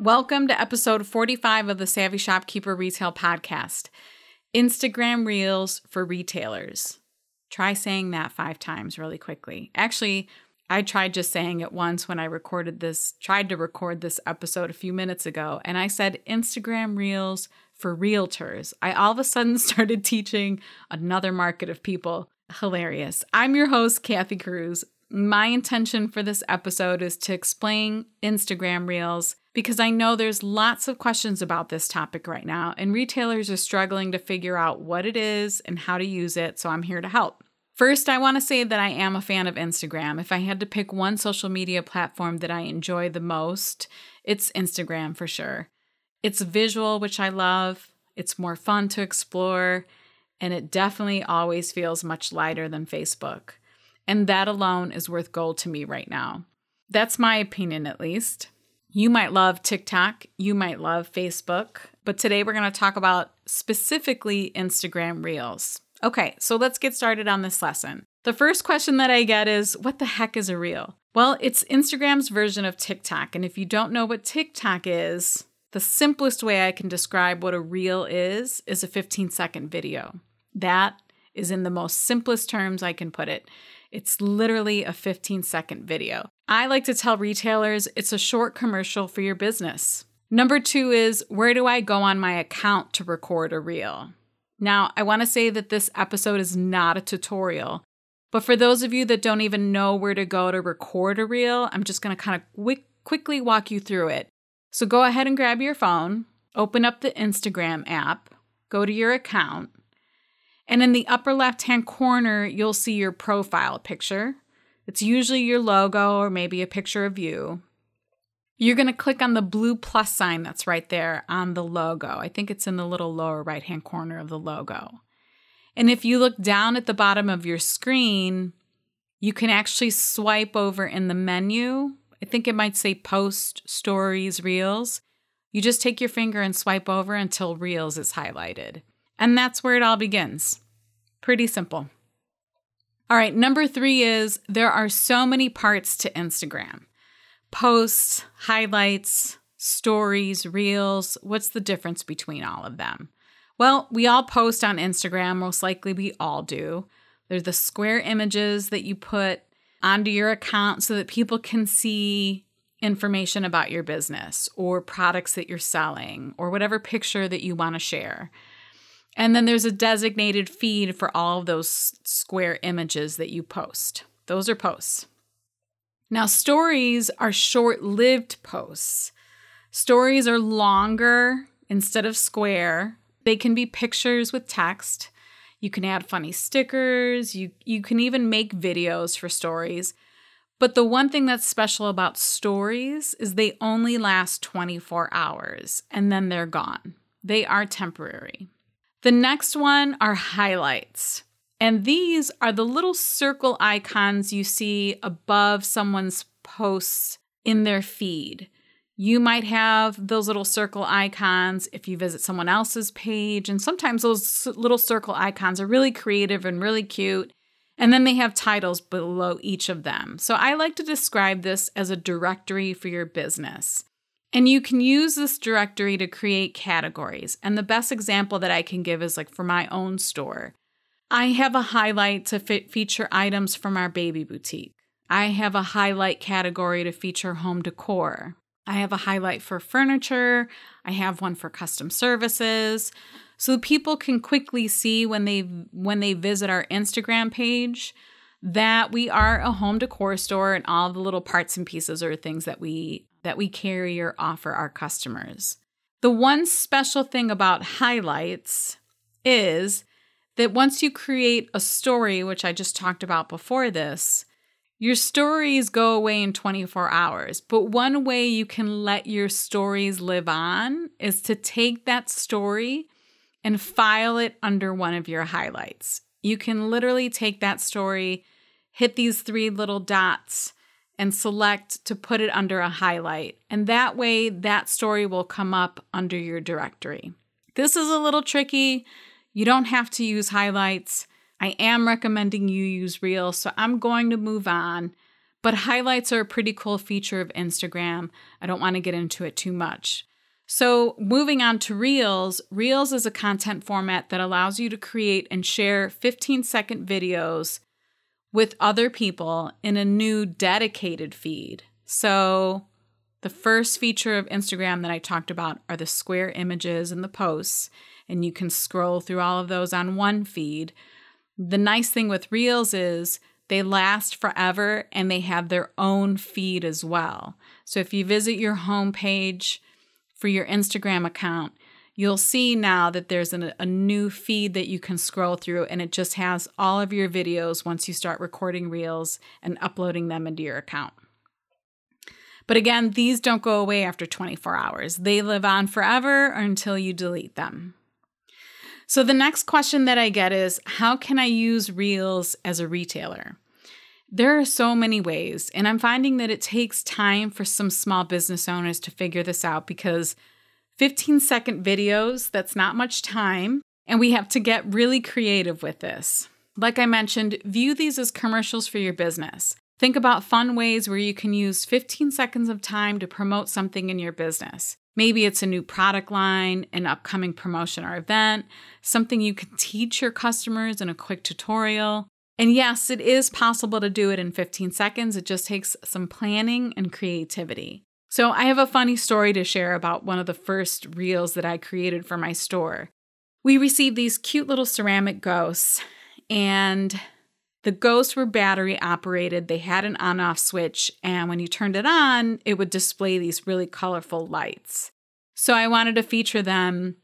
Welcome to episode 45 of the Savvy Shopkeeper Retail Podcast Instagram Reels for Retailers. Try saying that five times really quickly. Actually, I tried just saying it once when I recorded this, tried to record this episode a few minutes ago, and I said Instagram Reels for Realtors. I all of a sudden started teaching another market of people. Hilarious. I'm your host, Kathy Cruz. My intention for this episode is to explain Instagram Reels because I know there's lots of questions about this topic right now, and retailers are struggling to figure out what it is and how to use it, so I'm here to help. First, I want to say that I am a fan of Instagram. If I had to pick one social media platform that I enjoy the most, it's Instagram for sure. It's visual, which I love, it's more fun to explore, and it definitely always feels much lighter than Facebook. And that alone is worth gold to me right now. That's my opinion, at least. You might love TikTok, you might love Facebook, but today we're going to talk about specifically Instagram Reels. Okay, so let's get started on this lesson. The first question that I get is What the heck is a reel? Well, it's Instagram's version of TikTok. And if you don't know what TikTok is, the simplest way I can describe what a reel is is a 15 second video. That is in the most simplest terms I can put it. It's literally a 15 second video. I like to tell retailers it's a short commercial for your business. Number two is where do I go on my account to record a reel? Now, I want to say that this episode is not a tutorial, but for those of you that don't even know where to go to record a reel, I'm just going to kind of quick, quickly walk you through it. So go ahead and grab your phone, open up the Instagram app, go to your account, and in the upper left hand corner, you'll see your profile picture. It's usually your logo or maybe a picture of you. You're going to click on the blue plus sign that's right there on the logo. I think it's in the little lower right hand corner of the logo. And if you look down at the bottom of your screen, you can actually swipe over in the menu. I think it might say post, stories, reels. You just take your finger and swipe over until reels is highlighted. And that's where it all begins. Pretty simple. All right, number three is there are so many parts to Instagram posts, highlights, stories, reels. What's the difference between all of them? Well, we all post on Instagram, most likely we all do. There's the square images that you put onto your account so that people can see information about your business or products that you're selling or whatever picture that you want to share. And then there's a designated feed for all of those square images that you post. Those are posts. Now, stories are short lived posts. Stories are longer instead of square. They can be pictures with text. You can add funny stickers. You, you can even make videos for stories. But the one thing that's special about stories is they only last 24 hours and then they're gone. They are temporary. The next one are highlights. And these are the little circle icons you see above someone's posts in their feed. You might have those little circle icons if you visit someone else's page. And sometimes those little circle icons are really creative and really cute. And then they have titles below each of them. So I like to describe this as a directory for your business. And you can use this directory to create categories. And the best example that I can give is like for my own store. I have a highlight to fit feature items from our baby boutique. I have a highlight category to feature home decor. I have a highlight for furniture. I have one for custom services. So people can quickly see when they when they visit our Instagram page that we are a home decor store and all the little parts and pieces are things that we that we carry or offer our customers. The one special thing about highlights is that once you create a story, which I just talked about before this, Your stories go away in 24 hours, but one way you can let your stories live on is to take that story and file it under one of your highlights. You can literally take that story, hit these three little dots, and select to put it under a highlight. And that way, that story will come up under your directory. This is a little tricky. You don't have to use highlights. I am recommending you use Reels, so I'm going to move on. But highlights are a pretty cool feature of Instagram. I don't want to get into it too much. So, moving on to Reels, Reels is a content format that allows you to create and share 15 second videos with other people in a new dedicated feed. So, the first feature of Instagram that I talked about are the square images and the posts, and you can scroll through all of those on one feed. The nice thing with Reels is they last forever and they have their own feed as well. So if you visit your homepage for your Instagram account, you'll see now that there's an, a new feed that you can scroll through and it just has all of your videos once you start recording Reels and uploading them into your account. But again, these don't go away after 24 hours. They live on forever until you delete them. So the next question that I get is how can I use Reels as a retailer? There are so many ways, and I'm finding that it takes time for some small business owners to figure this out because 15 second videos, that's not much time, and we have to get really creative with this. Like I mentioned, view these as commercials for your business. Think about fun ways where you can use 15 seconds of time to promote something in your business. Maybe it's a new product line, an upcoming promotion or event, something you can teach your customers in a quick tutorial. And yes, it is possible to do it in 15 seconds. It just takes some planning and creativity. So, I have a funny story to share about one of the first reels that I created for my store. We received these cute little ceramic ghosts, and the ghosts were battery operated. They had an on off switch, and when you turned it on, it would display these really colorful lights. So I wanted to feature them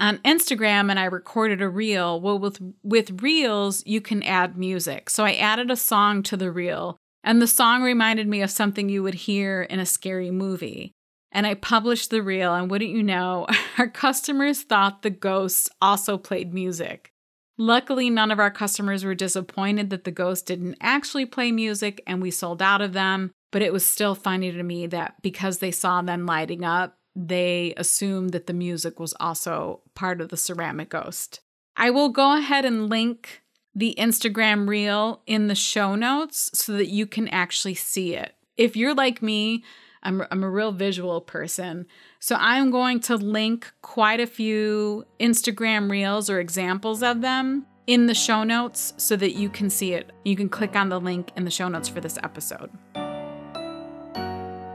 on Instagram and I recorded a reel. Well, with with reels, you can add music. So I added a song to the reel, and the song reminded me of something you would hear in a scary movie. And I published the reel, and wouldn't you know, our customers thought the ghosts also played music. Luckily, none of our customers were disappointed that the ghost didn't actually play music and we sold out of them. But it was still funny to me that because they saw them lighting up, they assumed that the music was also part of the ceramic ghost. I will go ahead and link the Instagram reel in the show notes so that you can actually see it. If you're like me, I'm, I'm a real visual person. So I'm going to link quite a few Instagram reels or examples of them in the show notes so that you can see it. You can click on the link in the show notes for this episode.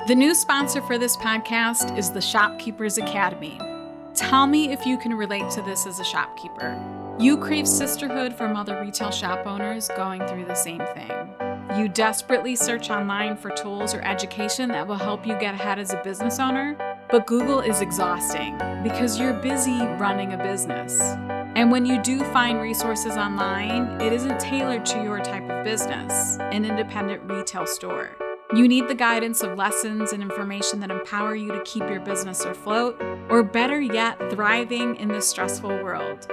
The new sponsor for this podcast is the Shopkeepers Academy. Tell me if you can relate to this as a shopkeeper. You crave sisterhood from other retail shop owners going through the same thing. You desperately search online for tools or education that will help you get ahead as a business owner, but Google is exhausting because you're busy running a business. And when you do find resources online, it isn't tailored to your type of business, an independent retail store. You need the guidance of lessons and information that empower you to keep your business afloat, or better yet, thriving in this stressful world.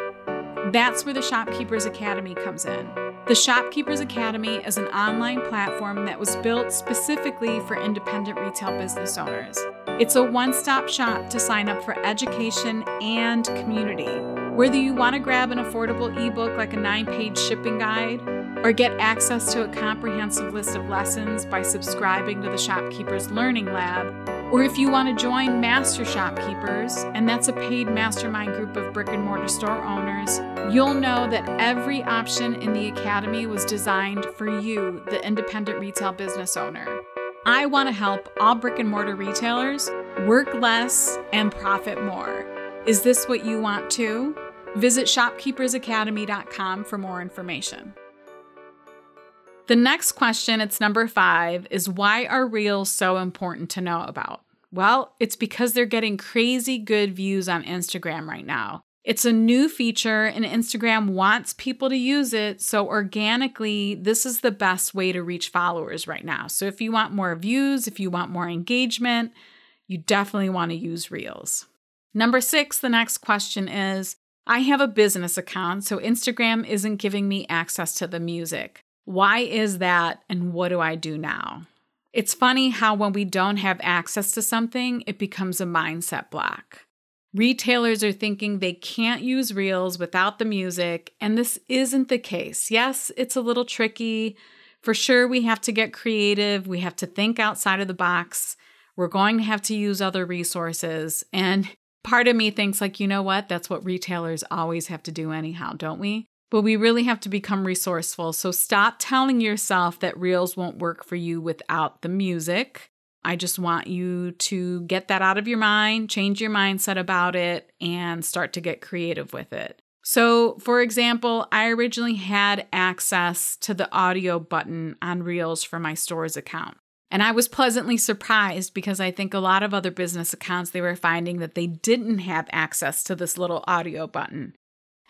That's where the Shopkeepers Academy comes in. The Shopkeepers Academy is an online platform that was built specifically for independent retail business owners. It's a one stop shop to sign up for education and community. Whether you want to grab an affordable ebook like a nine page shipping guide, or get access to a comprehensive list of lessons by subscribing to the Shopkeepers Learning Lab, or if you want to join Master Shopkeepers, and that's a paid mastermind group of brick and mortar store owners, you'll know that every option in the Academy was designed for you, the independent retail business owner. I want to help all brick and mortar retailers work less and profit more. Is this what you want too? Visit shopkeepersacademy.com for more information. The next question, it's number five, is why are reels so important to know about? Well, it's because they're getting crazy good views on Instagram right now. It's a new feature, and Instagram wants people to use it. So, organically, this is the best way to reach followers right now. So, if you want more views, if you want more engagement, you definitely want to use Reels. Number six, the next question is I have a business account, so Instagram isn't giving me access to the music. Why is that, and what do I do now? It's funny how when we don't have access to something, it becomes a mindset block. Retailers are thinking they can't use Reels without the music, and this isn't the case. Yes, it's a little tricky. For sure, we have to get creative, we have to think outside of the box. We're going to have to use other resources. And part of me thinks, like, you know what? That's what retailers always have to do, anyhow, don't we? But we really have to become resourceful. So stop telling yourself that Reels won't work for you without the music. I just want you to get that out of your mind, change your mindset about it, and start to get creative with it. So, for example, I originally had access to the audio button on Reels for my stores account. And I was pleasantly surprised because I think a lot of other business accounts they were finding that they didn't have access to this little audio button.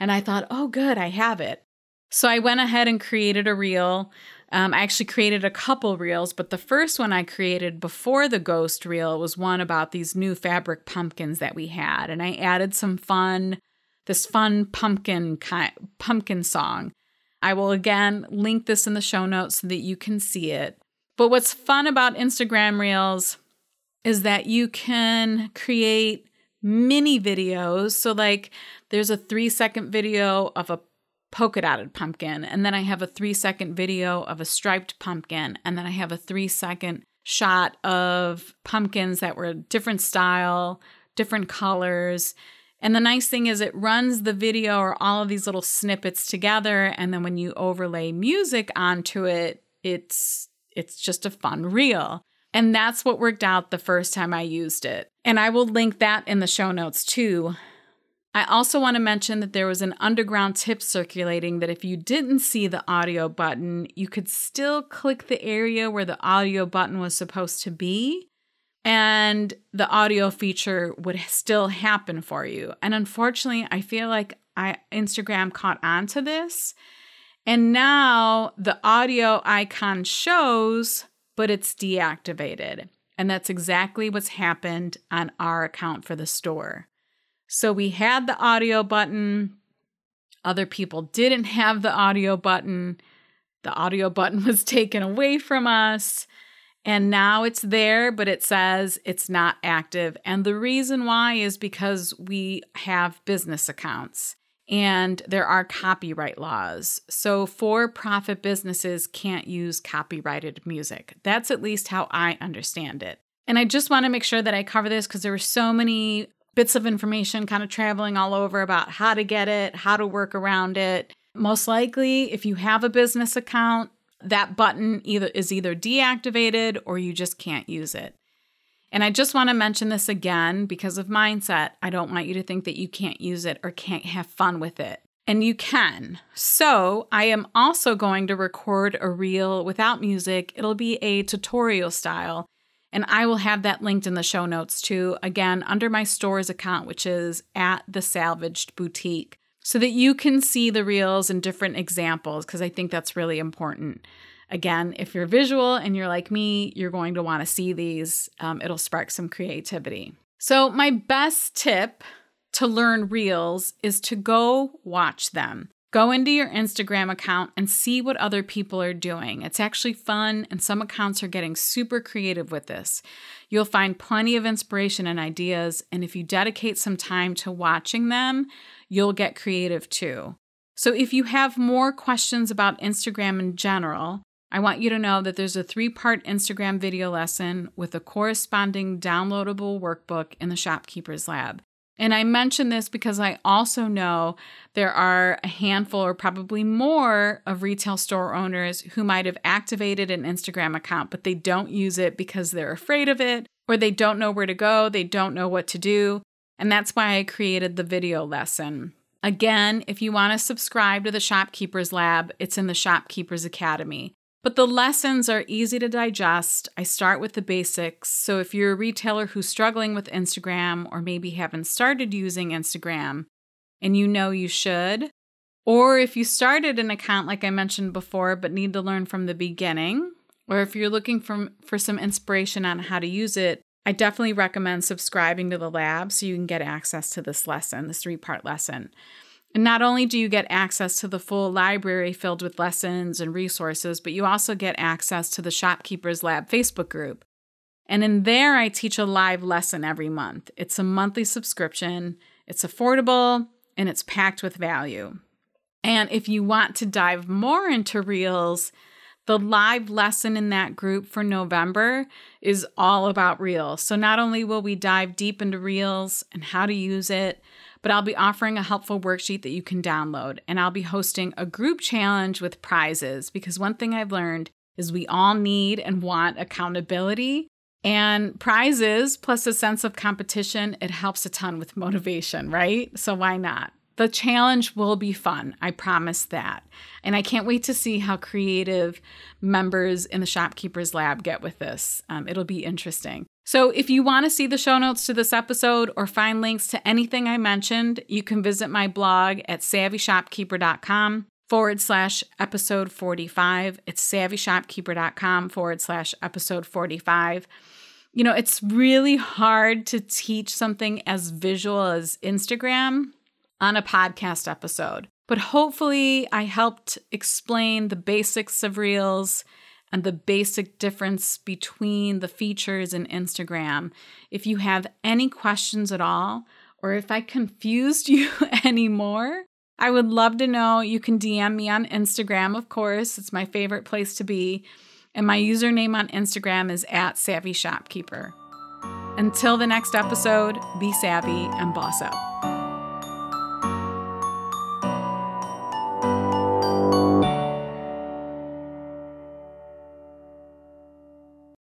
And I thought, oh, good, I have it. So I went ahead and created a reel um, I actually created a couple reels, but the first one I created before the ghost reel was one about these new fabric pumpkins that we had, and I added some fun, this fun pumpkin kind, pumpkin song. I will again link this in the show notes so that you can see it. But what's fun about Instagram Reels is that you can create mini videos. So, like, there's a three second video of a polka dotted pumpkin. And then I have a three second video of a striped pumpkin. And then I have a three second shot of pumpkins that were different style, different colors. And the nice thing is, it runs the video or all of these little snippets together. And then when you overlay music onto it, it's it's just a fun reel. And that's what worked out the first time I used it. And I will link that in the show notes too. I also want to mention that there was an underground tip circulating that if you didn't see the audio button, you could still click the area where the audio button was supposed to be, and the audio feature would still happen for you. And unfortunately, I feel like I Instagram caught on to this. And now the audio icon shows, but it's deactivated. And that's exactly what's happened on our account for the store. So we had the audio button. Other people didn't have the audio button. The audio button was taken away from us. And now it's there, but it says it's not active. And the reason why is because we have business accounts and there are copyright laws. So for profit businesses can't use copyrighted music. That's at least how I understand it. And I just want to make sure that I cover this because there were so many bits of information kind of traveling all over about how to get it, how to work around it. Most likely, if you have a business account, that button either is either deactivated or you just can't use it. And I just want to mention this again because of mindset. I don't want you to think that you can't use it or can't have fun with it. And you can. So, I am also going to record a reel without music. It'll be a tutorial style and I will have that linked in the show notes too, again, under my stores account, which is at the Salvaged Boutique, so that you can see the reels and different examples, because I think that's really important. Again, if you're visual and you're like me, you're going to want to see these. Um, it'll spark some creativity. So, my best tip to learn reels is to go watch them. Go into your Instagram account and see what other people are doing. It's actually fun, and some accounts are getting super creative with this. You'll find plenty of inspiration and ideas, and if you dedicate some time to watching them, you'll get creative too. So, if you have more questions about Instagram in general, I want you to know that there's a three part Instagram video lesson with a corresponding downloadable workbook in the Shopkeepers Lab. And I mention this because I also know there are a handful or probably more of retail store owners who might have activated an Instagram account, but they don't use it because they're afraid of it or they don't know where to go, they don't know what to do. And that's why I created the video lesson. Again, if you want to subscribe to the Shopkeepers Lab, it's in the Shopkeepers Academy. But the lessons are easy to digest. I start with the basics. So if you're a retailer who's struggling with Instagram or maybe haven't started using Instagram, and you know you should, or if you started an account like I mentioned before but need to learn from the beginning, or if you're looking for, for some inspiration on how to use it, I definitely recommend subscribing to the lab so you can get access to this lesson, this three part lesson. And not only do you get access to the full library filled with lessons and resources, but you also get access to the Shopkeepers Lab Facebook group. And in there, I teach a live lesson every month. It's a monthly subscription, it's affordable, and it's packed with value. And if you want to dive more into Reels, the live lesson in that group for November is all about Reels. So not only will we dive deep into Reels and how to use it, but I'll be offering a helpful worksheet that you can download. And I'll be hosting a group challenge with prizes because one thing I've learned is we all need and want accountability. And prizes plus a sense of competition, it helps a ton with motivation, right? So why not? The challenge will be fun. I promise that. And I can't wait to see how creative members in the Shopkeepers Lab get with this. Um, it'll be interesting. So, if you want to see the show notes to this episode or find links to anything I mentioned, you can visit my blog at savvyshopkeeper.com forward slash episode 45. It's savvyshopkeeper.com forward slash episode 45. You know, it's really hard to teach something as visual as Instagram on a podcast episode. But hopefully, I helped explain the basics of Reels and the basic difference between the features in Instagram. If you have any questions at all, or if I confused you anymore, I would love to know. You can DM me on Instagram, of course. It's my favorite place to be. And my username on Instagram is at Savvy Shopkeeper. Until the next episode, be savvy and boss out.